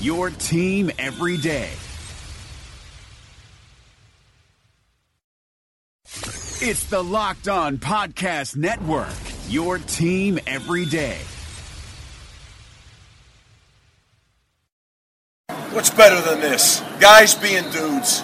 your team every day. It's the Locked On Podcast Network, your team every day. What's better than this? Guys being dudes.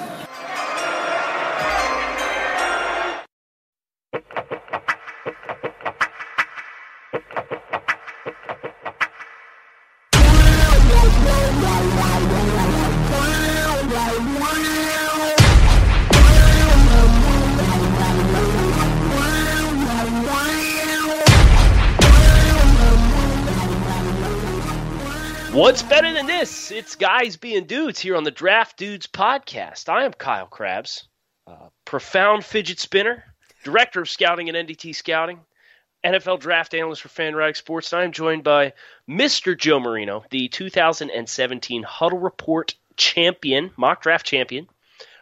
It's guys being dudes here on the Draft Dudes podcast. I am Kyle Crabbs, uh, profound fidget spinner, director of scouting at NDT Scouting, NFL draft analyst for FanRag Sports, and I am joined by Mr. Joe Marino, the 2017 Huddle Report champion, mock draft champion,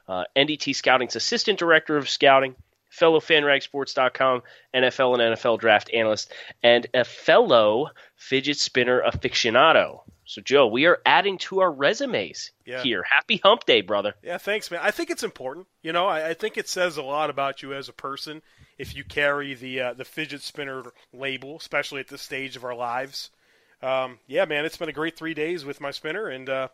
uh, NDT Scouting's assistant director of scouting, fellow FanRagSports.com NFL and NFL draft analyst, and a fellow fidget spinner aficionado. So, Joe, we are adding to our resumes Yeah. here. Happy Hump Day, brother. Yeah, thanks, man. I think it's important. You know, I, I think it says a lot about you as a person if you carry the uh, the fidget spinner label, especially at this stage of our lives. Um, yeah, man, it's been a great three days with my spinner, and uh,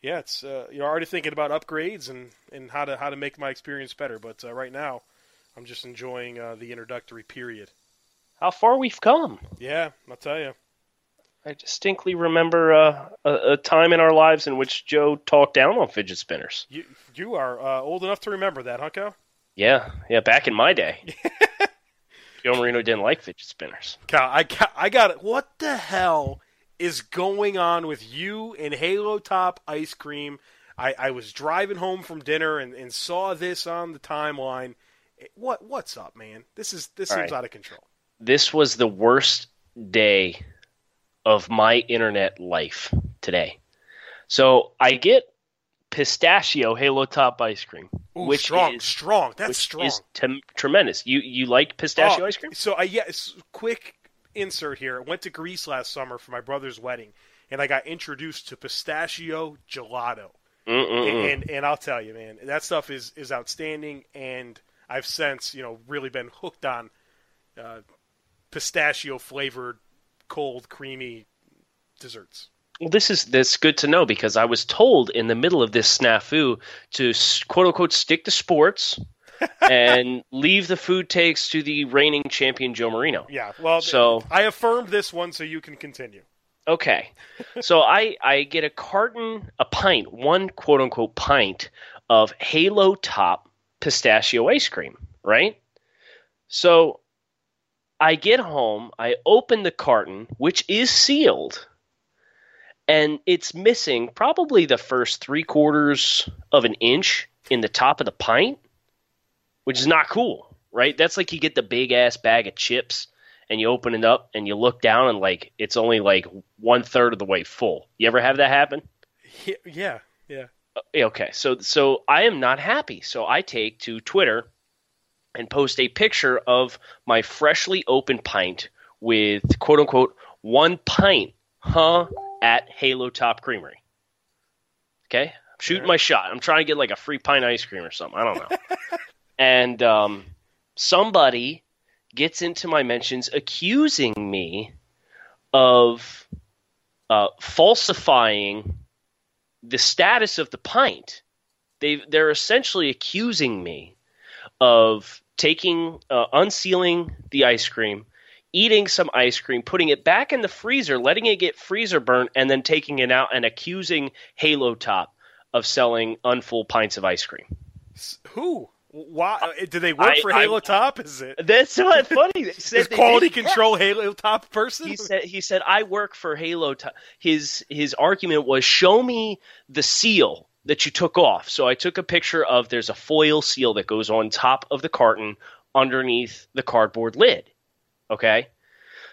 yeah, it's uh, you know already thinking about upgrades and, and how to how to make my experience better. But uh, right now, I'm just enjoying uh, the introductory period. How far we've come. Yeah, I'll tell you. I distinctly remember uh, a, a time in our lives in which Joe talked down on fidget spinners. You you are uh, old enough to remember that, huh, Cal? Yeah, yeah, back in my day. Joe Marino didn't like fidget spinners. Cal, I got, I got it. What the hell is going on with you and Halo Top ice cream? I, I was driving home from dinner and, and saw this on the timeline. What what's up, man? This is this All seems right. out of control. This was the worst day of my internet life today. So I get pistachio Halo Top ice cream, Ooh, which strong, is strong. That's which strong. is tem- tremendous. You you like pistachio Oh, ice cream? So I yes, quick insert here. I went to Greece last summer for my brother's wedding, and I got introduced to pistachio gelato. Mm-mm-mm. Mm. and and I'll tell you, man, that stuff is is outstanding. And I've since you know really been hooked on uh, pistachio flavored, cold, creamy desserts. Well, this is this good to know because I was told in the middle of this snafu to quote unquote stick to sports and leave the food takes to the reigning champion Joe Marino. Yeah, well, So- I affirmed this one, so you can continue. Okay. So I, I get a carton, a pint, one quote unquote pint of Halo Top pistachio ice cream, right? So I get home, I open the carton, which is sealed, and it's missing probably the first three quarters of an inch in the top of the pint, which is not cool, right? That's like you get the big ass bag of chips and you open it up and you look down and like it's only like one third of the way full. You ever have that happen? Yeah, yeah, Okay, so so I am not happy. So I take to Twitter and post a picture of my freshly opened pint with quote unquote one pint, huh, at Halo Top Creamery. Okay, I'm shooting my shot. I'm trying to get like a free pint ice cream or something. I don't know. and um, somebody gets into my mentions accusing me of uh, falsifying the status of the pint they they're essentially accusing me of taking uh, unsealing the ice cream, eating some ice cream, putting it back in the freezer, letting it get freezer burnt, and then taking it out and accusing Halo Top of selling unfull pints of ice cream. Who? Why? uh, Do they work I- for I- Halo Top? Is it? That's what funny. Said Is quality did. control Halo Top person? He said he said I work for Halo. Top. His his argument was show me the seal that you took off. So I took a picture of there's a foil seal that goes on top of the carton underneath the cardboard lid. Okay,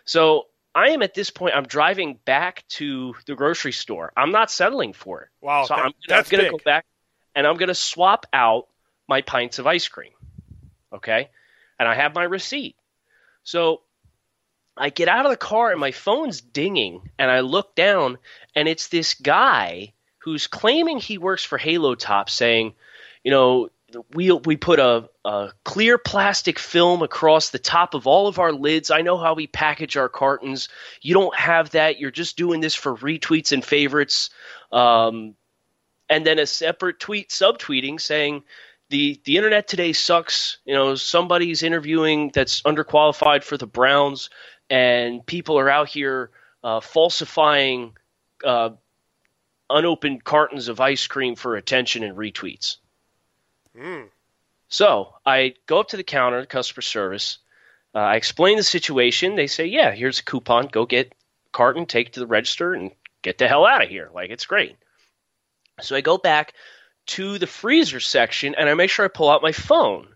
so I am at this point. I'm driving back to the grocery store. I'm not settling for it. Wow, So that- I'm, I'm that's gonna big. go back and I'm gonna swap out my pints of ice cream. Okay, and I have my receipt. So I get out of the car and my phone's dinging, and I look down, and it's this guy who's claiming he works for Halo Top, saying, you know, we we put a, a clear plastic film across the top of all of our lids. I know how we package our cartons. You don't have that. You're just doing this for retweets and favorites. Um, and then a separate tweet subtweeting saying the the internet today sucks. You know, somebody's interviewing that's underqualified for the Browns, and people are out here uh, falsifying uh, unopened cartons of ice cream for attention and retweets. So I go up to the counter, customer service. Uh, I explain the situation. They say, "Yeah, here's a coupon. Go get a carton, take it to the register, and get the hell out of here. Like it's great." So I go back to the freezer section and I make sure I pull out my phone.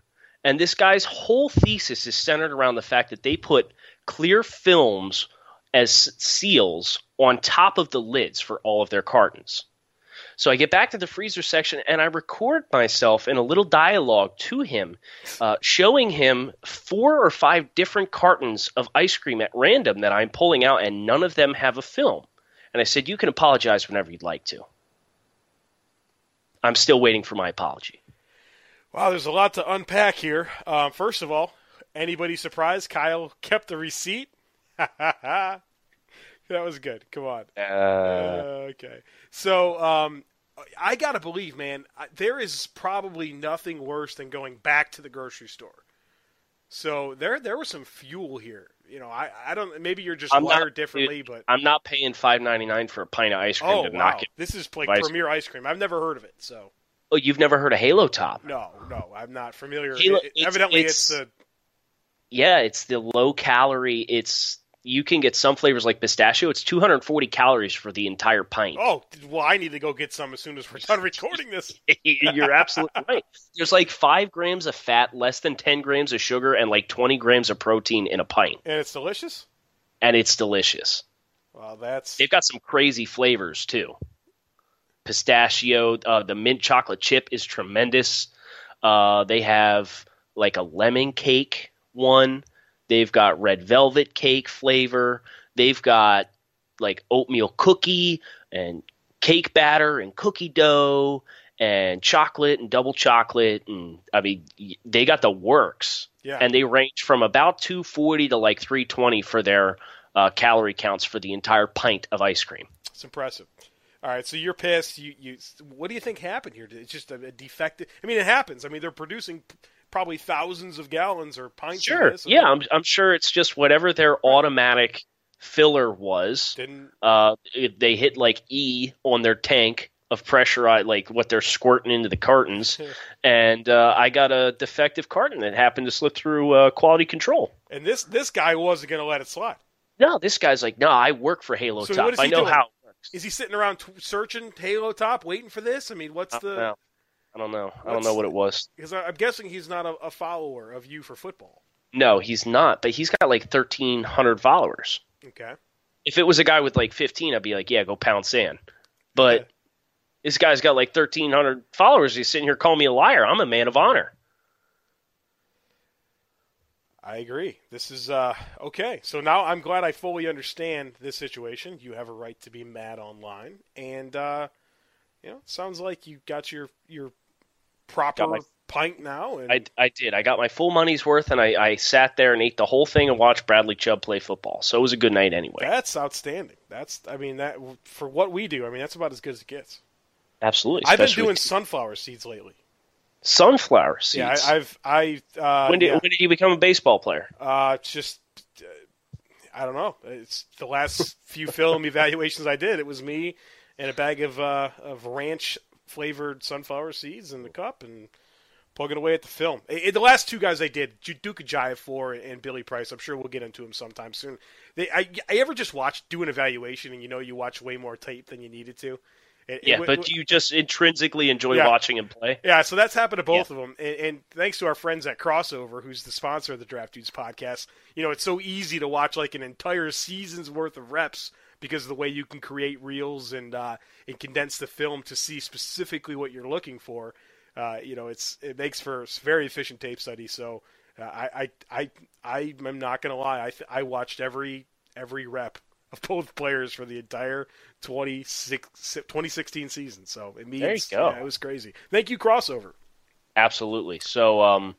And this guy's whole thesis is centered around the fact that they put clear films as seals on top of the lids for all of their cartons. So I get back to the freezer section and I record myself in a little dialogue to him, uh, showing him four or five different cartons of ice cream at random that I'm pulling out, and none of them have a film. And I said, You can apologize whenever you'd like to. I'm still waiting for my apology. Wow, there's a lot to unpack here. Um, first of all, anybody surprised Kyle kept the receipt? that was good. Come on. Uh, okay. So, um, I gotta believe, man, there is probably nothing worse than going back to the grocery store. So there, there was some fuel here. You know, I, I don't. Maybe you're just I'm wired not, differently, dude, but I'm not paying five ninety nine for a pint of ice cream oh to wow, knock it. this is like Ice- Premier ice cream. I've never heard of it. So Oh, you've never heard of Halo Top? no, no, I'm not familiar. Halo- It- it's- evidently, it's- it's, the Yeah, it's the low calorie. It's you can get some flavors like pistachio. It's 240 calories for the entire pint. oh well. I need to go get some as soon as we're done recording this. You're absolutely right. There's like five grams of fat, less than 10 grams of sugar, and like 20 grams of protein in a pint, And it's delicious. and it's delicious. Well, that's They've got some crazy flavors too. Pistachio, uh, the mint chocolate chip is tremendous. Uh, they have like a lemon cake one. They've got red velvet cake flavor. They've got like oatmeal cookie and cake batter and cookie dough and chocolate and double chocolate and I mean they got the works. yeah. And they range from about 240 to like 320 for their uh, calorie counts for the entire pint of ice cream. It's impressive. All right, so you're pissed. You, you, what do you think happened here? It's just a, a defective. I mean, it happens. I mean, they're producing probably thousands of gallons or pints. of Sure. this. Yeah, I'm, I'm sure it's just whatever their automatic filler was. Didn't Uh, if they hit like E on their tank of pressure, like what they're squirting into the cartons, and uh, I got a defective carton that happened to slip through uh, quality control. and this this guy wasn't going to let it slide. No, this guy's like, no, I work for Halo So Top. I know doing? how it works. Is he sitting around t- searching Halo Top, waiting for this? I mean, what's the? I don't know. I don't know what it was. Because I'm guessing he's not a, a follower of you for football. No, he's not. But he's got like 1,300 followers. Okay. If it was a guy with like 15, I'd be like, yeah, go pound sand. But Yeah. this guy's got like 1,300 followers. He's sitting here calling me a liar. I'm a man of honor. I agree. This is uh, okay. So now I'm glad I fully understand this situation. You have a right to be mad online, and uh, you know, sounds like you got your your proper my- pint now. And I, I did. I got my full money's worth, and I, I sat there and ate the whole thing and watched Bradley Chubb play football. So it was a good night anyway. that's outstanding. That's I mean that for what we do. I mean that's about as good as it gets. Absolutely. I've been doing sunflower seeds lately. sunflower seeds. Yeah, I, I've I uh, when did yeah. when did you become a baseball player? Uh, just uh, I don't know. It's the last few film evaluations I did. It was me and a bag of uh, of ranch flavored sunflower seeds in the cup and plugging away at the film. The last two guys I did, Duke Ejiofor and Billy Price. I'm sure we'll get into them sometime soon. They, I, I ever just watch do an evaluation and you know you watch way more tape than you needed to. It- it Yeah, w- but you just intrinsically enjoy Yeah. watching him play. yeah, so that's happened to both of them, and, and thanks to our friends at Krossover, who's the sponsor of the Draft Dudes podcast. You know, it's so easy to watch like an entire season's worth of reps because of the way you can create reels and uh, and condense the film to see specifically what you're looking for. Uh, you know, it's it makes for a very efficient tape study. So uh, I I I I'm not gonna lie, I th- I watched every every rep of both players for the entire 26, 2016 season. So it means There you go. yeah, it was crazy. Thank you, Krossover. Absolutely. So, um,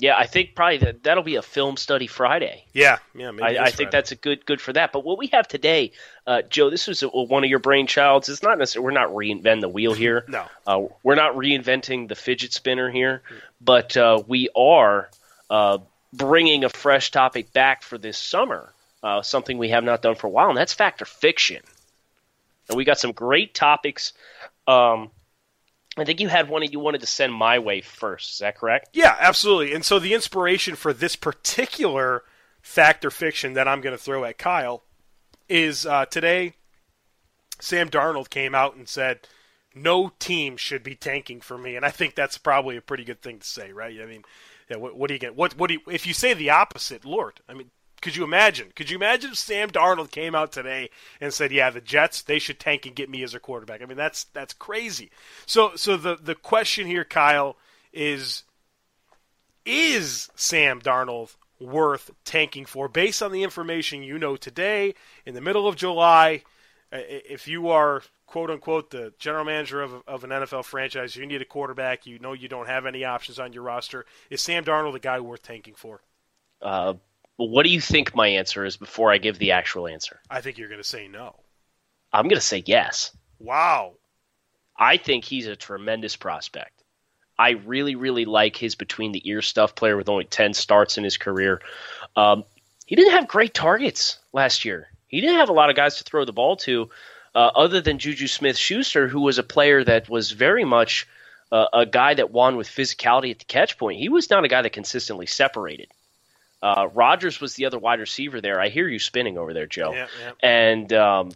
yeah, I think probably that that'll be a film study Friday. Yeah, yeah. Maybe I, I think that's a good good for that. But what we have today, uh, Joe, this was a, one of your brainchilds. It's not necessarily we're not reinventing the wheel here. No. uh, we're not reinventing the fidget spinner here, but uh, we are uh, bringing a fresh topic back for this summer. Uh, something we have not done for a while, and that's fact or fiction. And we got some great topics. Um, I think you had one that you wanted to send my way first. Is that correct? Yeah, absolutely. And so the inspiration for this particular fact or fiction that I'm going to throw at Kyle is uh, today. Sam Darnold came out and said, "No team should be tanking for me," and I think that's probably a pretty good thing to say, right? I mean, yeah, what, what do you get? What what do you, if you say the opposite? Lord, I mean, could you imagine? Could you imagine if Sam Darnold came out today and said, "Yeah, the Jets they should tank and get me as their quarterback"? I mean, that's that's crazy. So so the the question here, Kyle, is is Sam Darnold worth tanking for based on the information you know today in the middle of July? If you are quote unquote the general manager of, of an NFL franchise, you need a quarterback. You know you don't have any options on your roster. Is Sam Darnold the guy worth tanking for? Uh, well, what do you think my answer is before I give the actual answer? I think you're going to say no. I'm going to say yes. Wow. I think he's a tremendous prospect. I really, really like his between the ear stuff player with only 10 starts in his career. Um, he didn't have great targets last year. He didn't have a lot of guys to throw the ball to, uh, other than Juju Smith Schuster, who was a player that was very much uh, a guy that won with physicality at the catch point. He was not a guy that consistently separated. Uh, Rogers was the other wide receiver there. I hear you spinning over there, Joe Yeah, yeah. and um,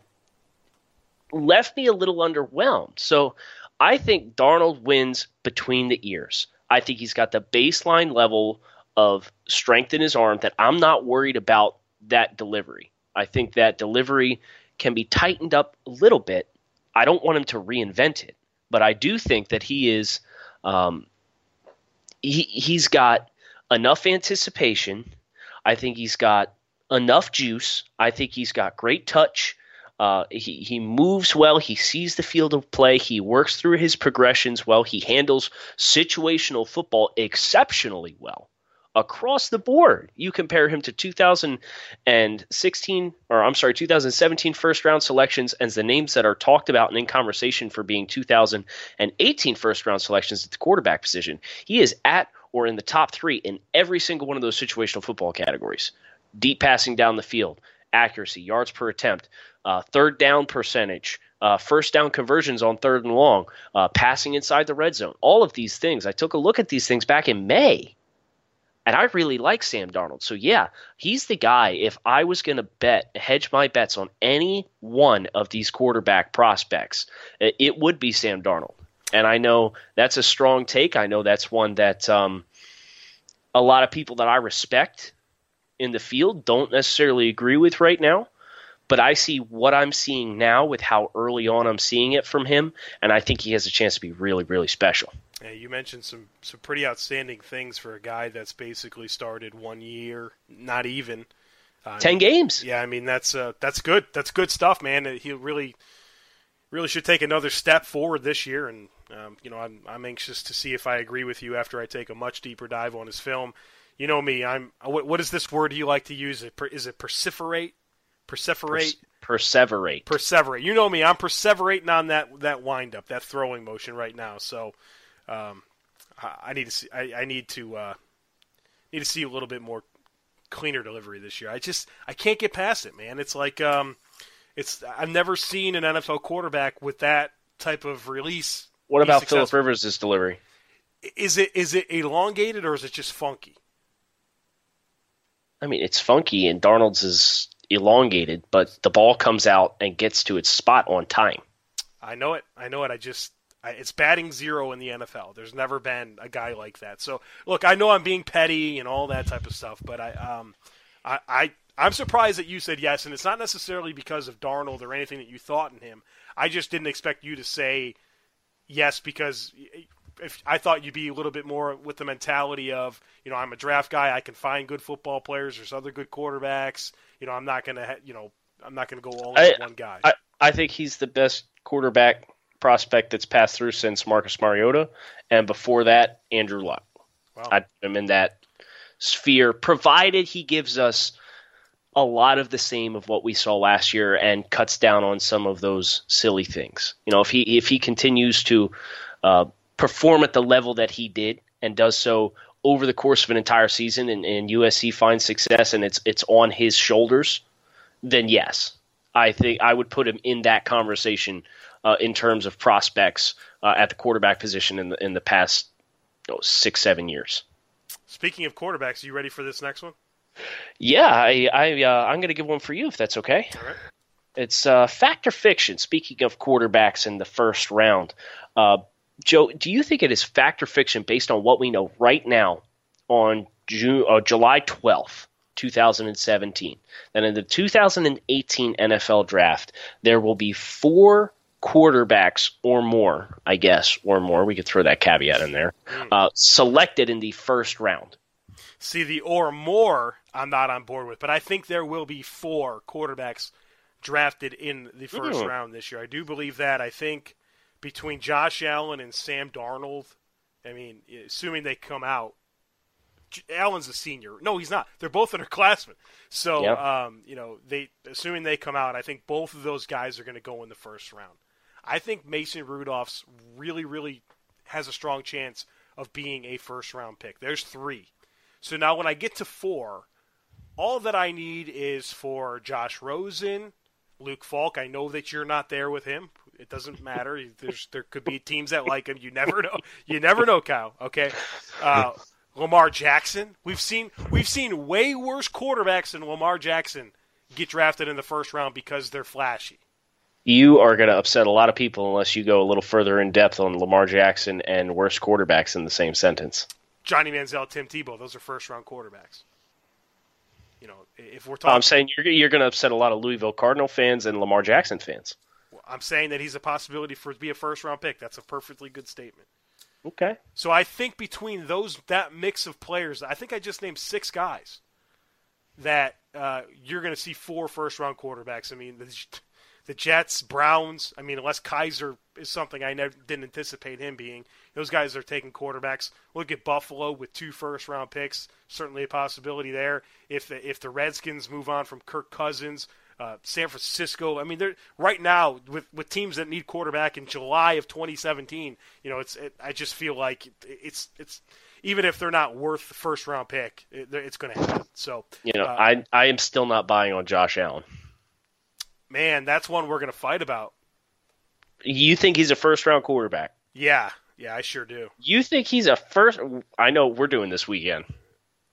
left me a little underwhelmed. So I think Darnold wins between the ears. I think he's got the baseline level of strength in his arm that I'm not worried about that delivery. I think that delivery can be tightened up a little bit. I don't want him to reinvent it, but I do think that he is um, he he's got enough anticipation. I think he's got enough juice. I think he's got great touch. Uh, he he moves well. He sees the field of play. He works through his progressions well. He handles situational football exceptionally well across the board. You compare him to 2016 or I'm sorry, 2017 first round selections and the names that are talked about and in conversation for being 2018 first round selections at the quarterback position. He is at or in the top 3 in every single one of those situational football categories. Deep passing down the field, accuracy, yards per attempt, uh, third down percentage, uh, first down conversions on third and long, uh, passing inside the red zone. All of these things. I took a look at these things back in May, and I really like Sam Darnold. So, yeah, he's the guy. If I was going to bet, hedge my bets on any one of these quarterback prospects, it, it would be Sam Darnold. And I know that's a strong take. I know that's one that um, a lot of people that I respect in the field don't necessarily agree with right now. But I see what I'm seeing now with how early on I'm seeing it from him, and I think he has a chance to be really, really special. Yeah, you mentioned some some pretty outstanding things for a guy that's basically started one year, not even. Uh, Ten games. Yeah, I mean that's uh, that's good. That's good stuff, man. He really, really should take another step forward this year. And um, you know, I'm I'm anxious to see if I agree with you after I take a much deeper dive on his film. You know me. I'm. What, what is this word you like to use? Is it, per- is it perseverate? Perseverate. Perseverate. Perseverate. You know me. I'm perseverating on that that wind up, that throwing motion right now. So, um, I, I need to see. I, I need to uh, need to see a little bit more cleaner delivery this year. I just I can't get past it, man. It's like um, it's I've never seen an NFL quarterback with that type of release. What about successful. Philip Rivers' delivery? Is it is it elongated or is it just funky? I mean, it's funky, and Darnold's is elongated, but the ball comes out and gets to its spot on time. I know it. I know it. I just I, it's batting zero in the NFL. There's never been a guy like that. So look, I know I'm being petty and all that type of stuff, but I um I, I I'm surprised that you said yes, and it's not necessarily because of Darnold or anything that you thought in him. I just didn't expect you to say yes because if I thought you'd be a little bit more with the mentality of, you know, I'm a draft guy, I can find good football players, there's other good quarterbacks, you know, I'm not going to, you know, I'm not going to go all in I- one guy. I, I think he's the best quarterback prospect that's passed through since Marcus Mariota, and before that, Andrew Luck. Wow. I'd put him in that sphere, provided he gives us a lot of the same of what we saw last year and cuts down on some of those silly things. You know, if he if he continues to uh, perform at the level that he did and does so over the course of an entire season, and, and USC finds success and it's it's on his shoulders, then yes, I think I would put him in that conversation uh, in terms of prospects uh, at the quarterback position in the in the past oh, six seven years. Speaking of quarterbacks, are you ready for this next one? Yeah, I, I uh, I'm going to give one for you if that's okay. All right. It's uh, fact or fiction. Speaking of quarterbacks in the first round, uh, Joe, do you think it is fact or fiction based on what we know right now on June, uh, July twelfth, two thousand and seventeen, that in the two thousand and eighteen NFL draft there will be four quarterbacks or more, I guess, or more. We could throw that caveat in there. Uh, selected in the first round. See, the or more I'm not on board with, but I think there will be four quarterbacks drafted in the first Hmm. round this year. I do believe that. I think between Josh Allen and Sam Darnold, I mean, assuming they come out, Allen's a senior. No, he's not. They're both underclassmen. So, Yep. um, you know, they assuming they come out, I think both of those guys are going to go in the first round. I think Mason Rudolph's really, really has a strong chance of being a first round pick. There's three. So now when I get to four, all that I need is for Josh Rosen, Luke Falk. I know that you're not there with him. It doesn't matter. There's there could be teams that like him. You never know. You never know, Kyle. Okay. Uh, Lamar Jackson. We've seen we've seen way worse quarterbacks than Lamar Jackson get drafted in the first round because they're flashy. You are going to upset a lot of people unless you go a little further in depth on Lamar Jackson and worst quarterbacks in the same sentence. Johnny Manziel, Tim Tebow. Those are first round quarterbacks. You know, if we're talking, I'm saying you're you're going to upset a lot of Louisville Cardinal fans and Lamar Jackson fans. I'm saying that he's a possibility for to be a first round pick. That's a perfectly good statement. Okay. So I think between those that mix of players, I think I just named six guys that uh, you're going to see four first round quarterbacks. I mean, the, Jets, Browns. I mean, unless Kizer is something I never didn't anticipate him being. Those guys are taking quarterbacks. Look at Buffalo with two first round picks. Certainly a possibility there. If the, if the Redskins move on from Kirk Cousins, uh, San Francisco. I mean, they're right now with with teams that need quarterback in July of 2017. You know, it's it, I just feel like it's it's even if they're not worth the first round pick, it, it's going to happen. So You know, uh, I I am still not buying on Josh Allen. Man, that's one we're going to fight about. You think he's a first round quarterback? Yeah, yeah, I sure do. You think he's a first? I know we're doing this weekend.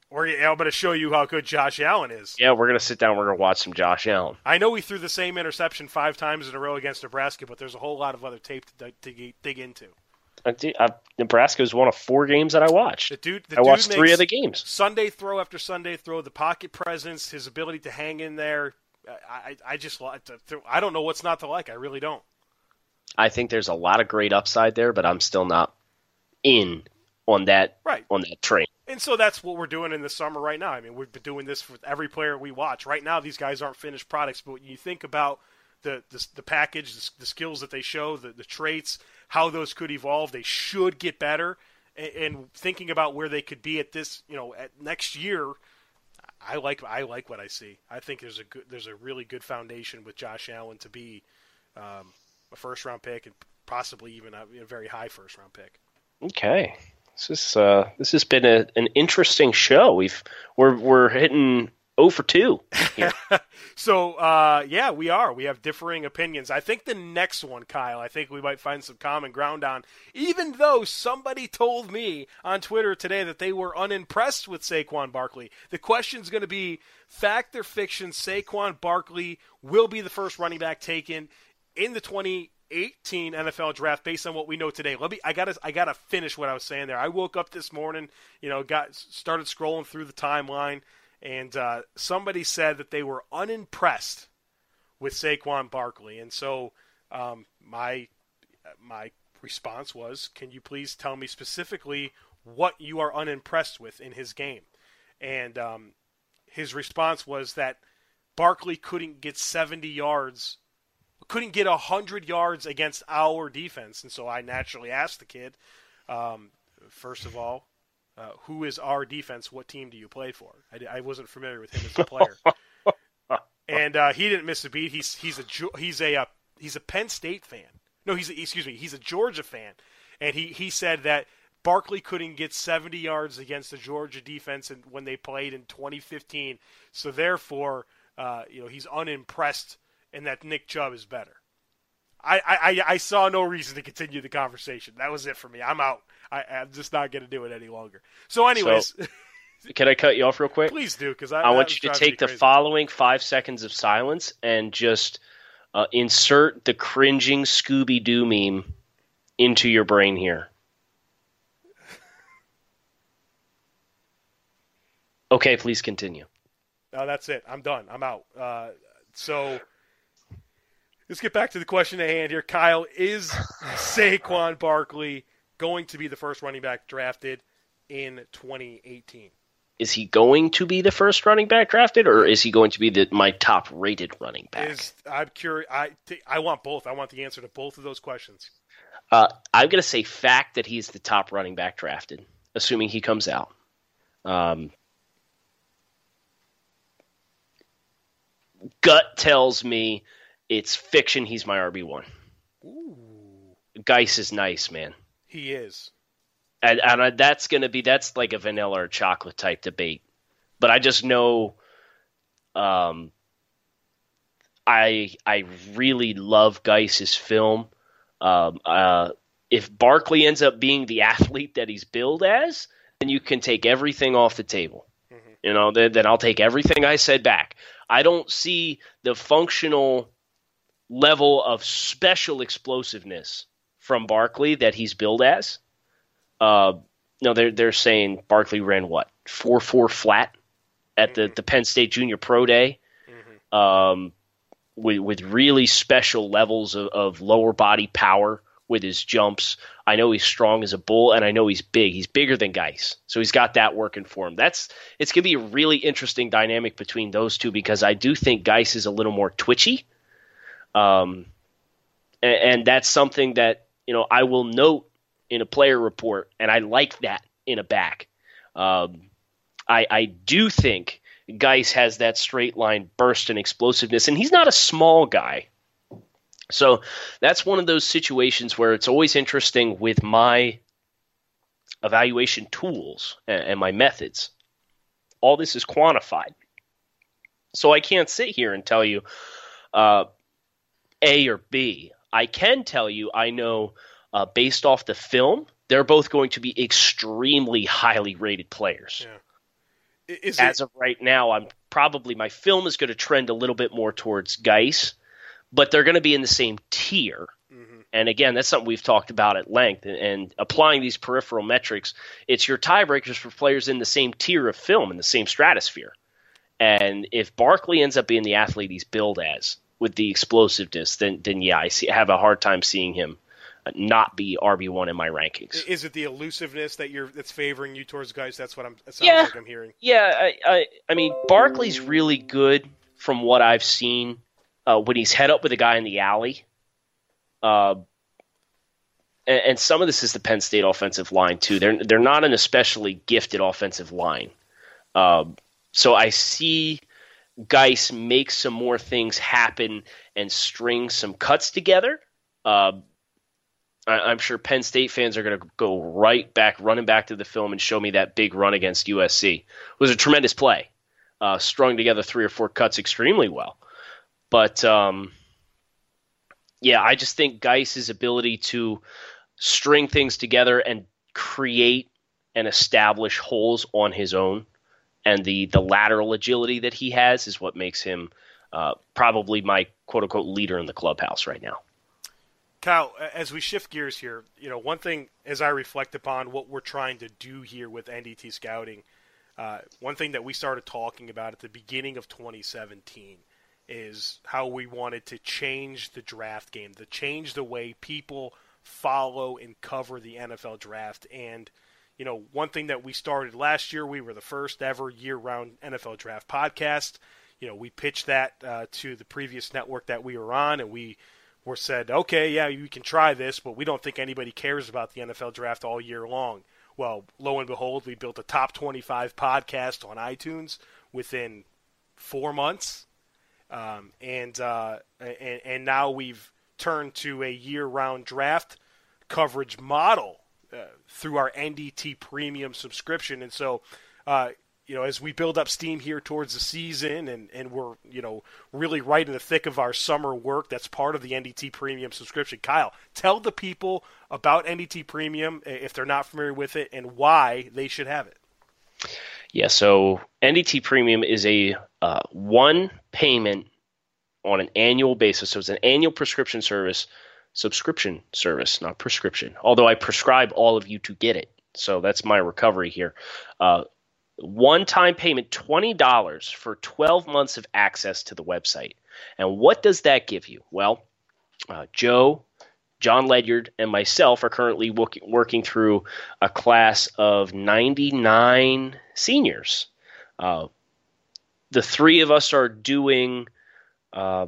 Or I'm going to show you how good Josh Allen is. Yeah, we're gonna sit down. We're gonna watch some Josh Allen. I know we threw the same interception five times in a row against Nebraska, but there's a whole lot of other tape to dig, dig into. I I, Nebraska was one of four games that I watched. The dude, the I watched three of the games. Sunday throw after Sunday throw, the pocket presence, his ability to hang in there. I, I, I just like. I don't know what's not to like. I really don't. I think there's a lot of great upside there, but I'm still not in on that Right. on that train. And so that's what we're doing in the summer right now. I mean, we've been doing this with every player we watch. Right now, these guys aren't finished products, but when you think about the the, the package, the, the skills that they show, the, the traits, how those could evolve, they should get better. And, and thinking about where they could be at this, you know, at next year, I like I like what I see. I think there's a good there's a really good foundation with Josh Allen to be um, a first round pick and possibly even a, a very high first round pick. Okay. This is uh, this has been a, an interesting show. We've we're we're hitting 0 for 2 here. so uh, yeah, we are. We have differing opinions. I think the next one, Kyle, I think we might find some common ground on. Even though somebody told me on Twitter today that they were unimpressed with Saquon Barkley, the question's going to be fact or fiction. Saquon Barkley will be the first running back taken in the 20- 18 NFL draft based on what we know today. Let me I got to I got to finish what I was saying there. I woke up this morning, you know, got started scrolling through the timeline and uh, somebody said that they were unimpressed with Saquon Barkley. And so um, my my response was, "Can you please tell me specifically what you are unimpressed with in his game?" And um, his response was that Barkley couldn't get 70 yards couldn't get 100 yards against our defense. And so I naturally asked the kid, um, first of all, uh, who is our defense? What team do you play for? I, I wasn't familiar with him as a player. and uh, he didn't miss a beat. He's he's a he's a uh, he's a Penn State fan. No, he's a, excuse me, he's a Georgia fan, and he he said that Barkley couldn't get 70 yards against the Georgia defense and when they played in 2015. So therefore, uh, you know, he's unimpressed and that Nick Chubb is better. I, I, I saw no reason to continue the conversation. That was it for me. I'm out. I, am just not going to do it any longer. So, anyways. So, can I cut you off real quick? Please do, because I, I want you to take the following five seconds of silence and just uh, insert the cringing Scooby Doo meme into your brain here. Okay, please continue. No, that's it. I'm done. I'm out. Uh, so let's get back to the question at hand here. Kyle, is Saquon Barkley going to be the first running back drafted in 2018? Is he going to be the first running back drafted, or is he going to be the my top rated running back? Is, I'm curious. I I want both. I want the answer to both of those questions. Uh, I'm going to say fact that he's the top running back drafted, assuming he comes out. Um, gut tells me it's fiction. He's my RB one. Guice is nice, man. He is, and, and that's gonna be that's like a vanilla or chocolate type debate. But I just know, um, I I really love Guice's film. Um, uh, if Barkley ends up being the athlete that he's billed as, then you can take everything off the table. Mm-hmm. You know, then, then I'll take everything I said back. I don't see the functional level of special explosiveness from Barkley that he's billed as. Uh, no, they're they're saying Barkley ran what four four flat at the, mm-hmm. the Penn State Junior Pro Day, mm-hmm. um, with with really special levels of, of lower body power with his jumps. I know he's strong as a bull, and I know he's big. He's bigger than Guice, so he's got that working for him. That's it's gonna be a really interesting dynamic between those two because I do think Guice is a little more twitchy um, and, and that's something that you know I will note in a player report, and I like that in a back. Um, I, I do think Guice has that straight line burst and explosiveness, and he's not a small guy. So that's one of those situations where it's always interesting with my evaluation tools and, and my methods. All this is quantified. So I can't sit here and tell you, uh, a or B. I can tell you, I know uh, based off the film, they're both going to be extremely highly rated players. Yeah. Is As it... of right now, I'm probably my film is going to trend a little bit more towards Guice, but they're going to be in the same tier. Mm-hmm. And again, that's something we've talked about at length. And, and, applying these peripheral metrics, it's your tiebreakers for players in the same tier of film in the same stratosphere. And if Barkley ends up being the athlete he's billed as, with the explosiveness, then then yeah, I see have a hard time seeing him not be RB one in my rankings. Is it the elusiveness that you're that's favoring you towards Guice? That's what I'm. That sounds yeah, like I'm hearing. Yeah, I, I, I mean Barkley's really good from what I've seen uh, when he's head up with a guy in the alley. Uh, and, and, some of this is the Penn State offensive line too. They're they're not an especially gifted offensive line. Uh, so I see Guice make some more things happen and string some cuts together. Uh, I, am sure Penn State fans are going to go right back, running back to the film and show me that big run against USC. It was a tremendous play, uh, strung together three or four cuts extremely well. But um, yeah, I just think Guice's ability to string things together and create and establish holes on his own, and the the lateral agility that he has is what makes him uh, probably my quote unquote leader in the clubhouse right now. Kyle, as we shift gears here, you know, one thing as I reflect upon what we're trying to do here with NDT scouting, uh, one thing that we started talking about at the beginning of 2017 is how we wanted to change the draft game, to change the way people follow and cover the NFL draft. And, you know, one thing that we started last year, we were the first ever year round NFL draft podcast. You know, we pitched that uh, to the previous network that we were on, and we were said, okay, yeah, you can try this, but we don't think anybody cares about the NFL draft all year long. Well, lo and behold, we built a top 25 podcast on iTunes within four months. Um, and, uh, and, and now we've turned to a year-round draft coverage model uh, through our NDT Premium subscription. And so, uh, you know, as we build up steam here towards the season and, and we're, you know, really right in the thick of our summer work, that's part of the NDT Premium subscription. Kyle, tell the people about NDT Premium if they're not familiar with it and why they should have it. Yeah, so NDT Premium is a uh, one payment on an annual basis. So it's an annual prescription service, subscription service, not prescription. Although I prescribe all of you to get it. So that's my recovery here. Uh, one time payment $20 for 12 months of access to the website. And what does that give you? Well, uh, Joe, Jon Ledyard, and myself are currently work- working through a class of 99 seniors. Uh, the three of us are doing, uh,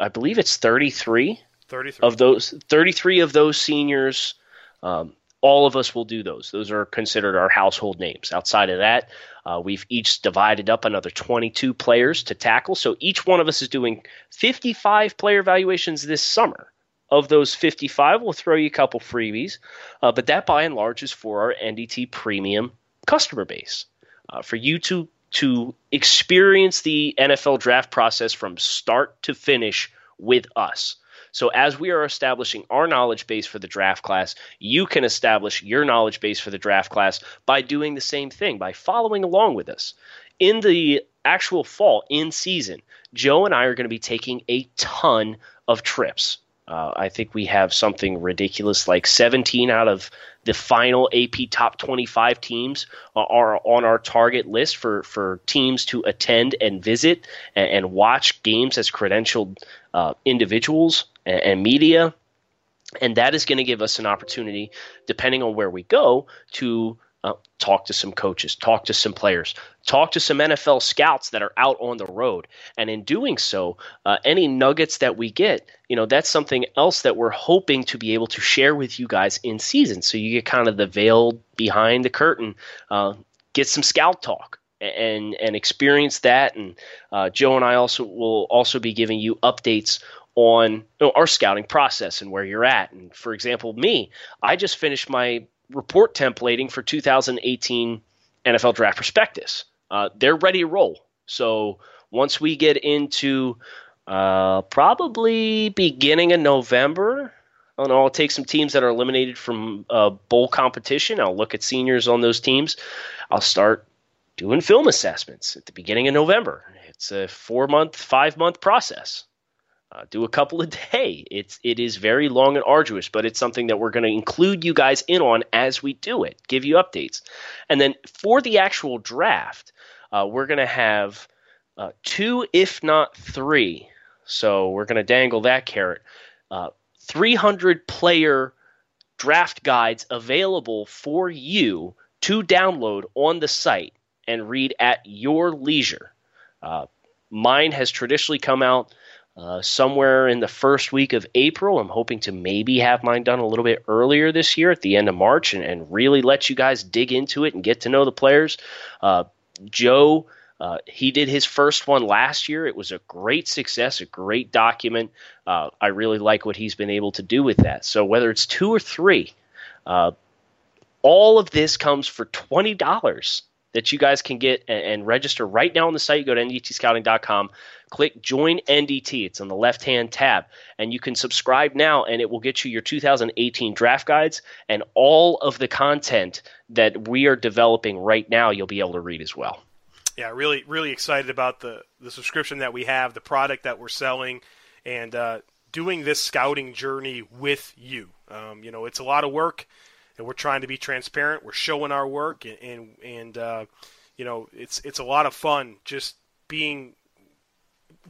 I believe it's 33, 33. of those 33 of those seniors um, all of us will do those. Those are considered our household names. Outside of that, uh, we've each divided up another 22 players to tackle. So each one of us is doing 55 player evaluations this summer. Of those 55, we'll throw you a couple freebies, uh, but that by and large is for our NDT premium customer base. Uh, for you to to experience the NFL draft process from start to finish with us. So as we are establishing our knowledge base for the draft class, you can establish your knowledge base for the draft class by doing the same thing, by following along with us. In the actual fall, in season, Joe and I are going to be taking a ton of trips. Uh, I think we have something ridiculous like 17 out of the final AP top 25 teams are on our target list for, for teams to attend and visit and, and watch games as credentialed uh, individuals and, and media. And that is going to give us an opportunity, depending on where we go, to uh, talk to some coaches, talk to some players, talk to some NFL scouts that are out on the road. And in doing so, uh, any nuggets that we get, you know, that's something else that we're hoping to be able to share with you guys in season. So you get kind of the veil behind the curtain, uh, get some scout talk. And and experience that, and uh, Joe and I also will also be giving you updates on you know, our scouting process and where you're at. And for example, me, I just finished my report templating for 2018 NFL Draft Prospectus. Uh, they're ready to roll. So once we get into uh, probably beginning of November, I don't know, I'll take some teams that are eliminated from uh, bowl competition. I'll look at seniors on those teams. I'll start doing film assessments at the beginning of November. It's a four month, five month process. Uh, do a couple a day. It's it is very long and arduous, but it's something that we're going to include you guys in on as we do it. Give you updates, and then for the actual draft, uh, we're going to have uh, two, if not three. So we're going to dangle that carrot. Uh, 300 player draft guides available for you to download on the site and read at your leisure. Uh, mine has traditionally come out uh, somewhere in the first week of April. I'm hoping to maybe have mine done a little bit earlier this year at the end of March and, and really let you guys dig into it and get to know the players. Uh, Joe Uh, he did his first one last year. It was a great success, a great document. Uh, I really like what he's been able to do with that. So whether it's two or three, uh, all of this comes for twenty dollars that you guys can get and, and, register right now on the site. You go to ndtscouting.com, click Join NDT. It's on the left hand tab, and you can subscribe now, and it will get you your 2018 draft guides and all of the content that we are developing right now. You'll be able to read as well. Yeah, really, really excited about the the subscription that we have, the product that we're selling, and uh, doing this scouting journey with you. Um, you know, it's a lot of work and we're trying to be transparent. We're showing our work, and and, and uh, you know, it's it's a lot of fun just being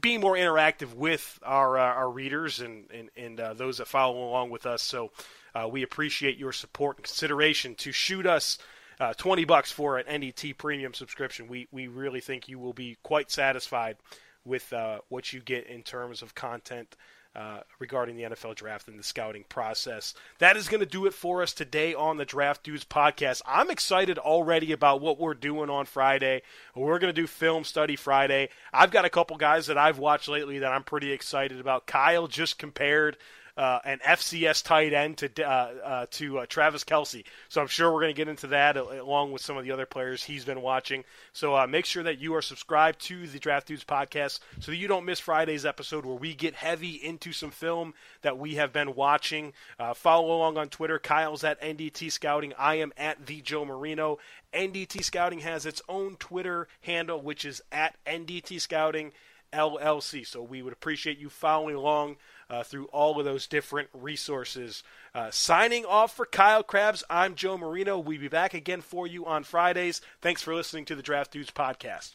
being more interactive with our uh, our readers and and, and uh, those that follow along with us. So uh, we appreciate your support and consideration to shoot us. Uh, 20 bucks for an NDT premium subscription. We we really think you will be quite satisfied with uh, what you get in terms of content uh, regarding the NFL draft and the scouting process. That is going to do it for us today on the Draft Dudes podcast. I'm excited already about what we're doing on Friday. We're going to do Film Study Friday. I've got a couple guys that I've watched lately that I'm pretty excited about. Kyle just compared uh, an FCS tight end to uh, uh, to uh, Travis Kelce. So I'm sure we're going to get into that along with some of the other players he's been watching. So uh, make sure that you are subscribed to the Draft Dudes podcast so that you don't miss Friday's episode where we get heavy into some film that we have been watching. Uh, follow along on Twitter. Kyle's at NDT Scouting. I am at the Joe Marino. NDT Scouting has its own Twitter handle, which is at NDT Scouting LLC. So we would appreciate you following along uh, through all of those different resources. Uh, signing off for Kyle Crabbs, I'm Joe Marino. We'll be back again for you on Fridays. Thanks for listening to the Draft Dudes podcast.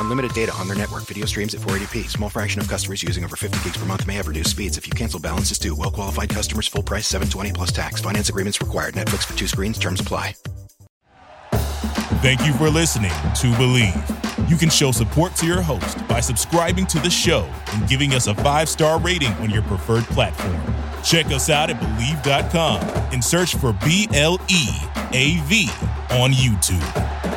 Unlimited data on their network. Video streams at 480p. Small fraction of customers using over 50 gigs per month may have reduced speeds. If you cancel, balances due. Well qualified customers. Full price. 720 plus tax. Finance agreements required. Netflix for two screens. Terms apply. Thank you for listening to Bleav. You can show support to your host by subscribing to the show and giving us a five star rating on your preferred platform. Check us out at Bleav.com and search for B L E A V on YouTube.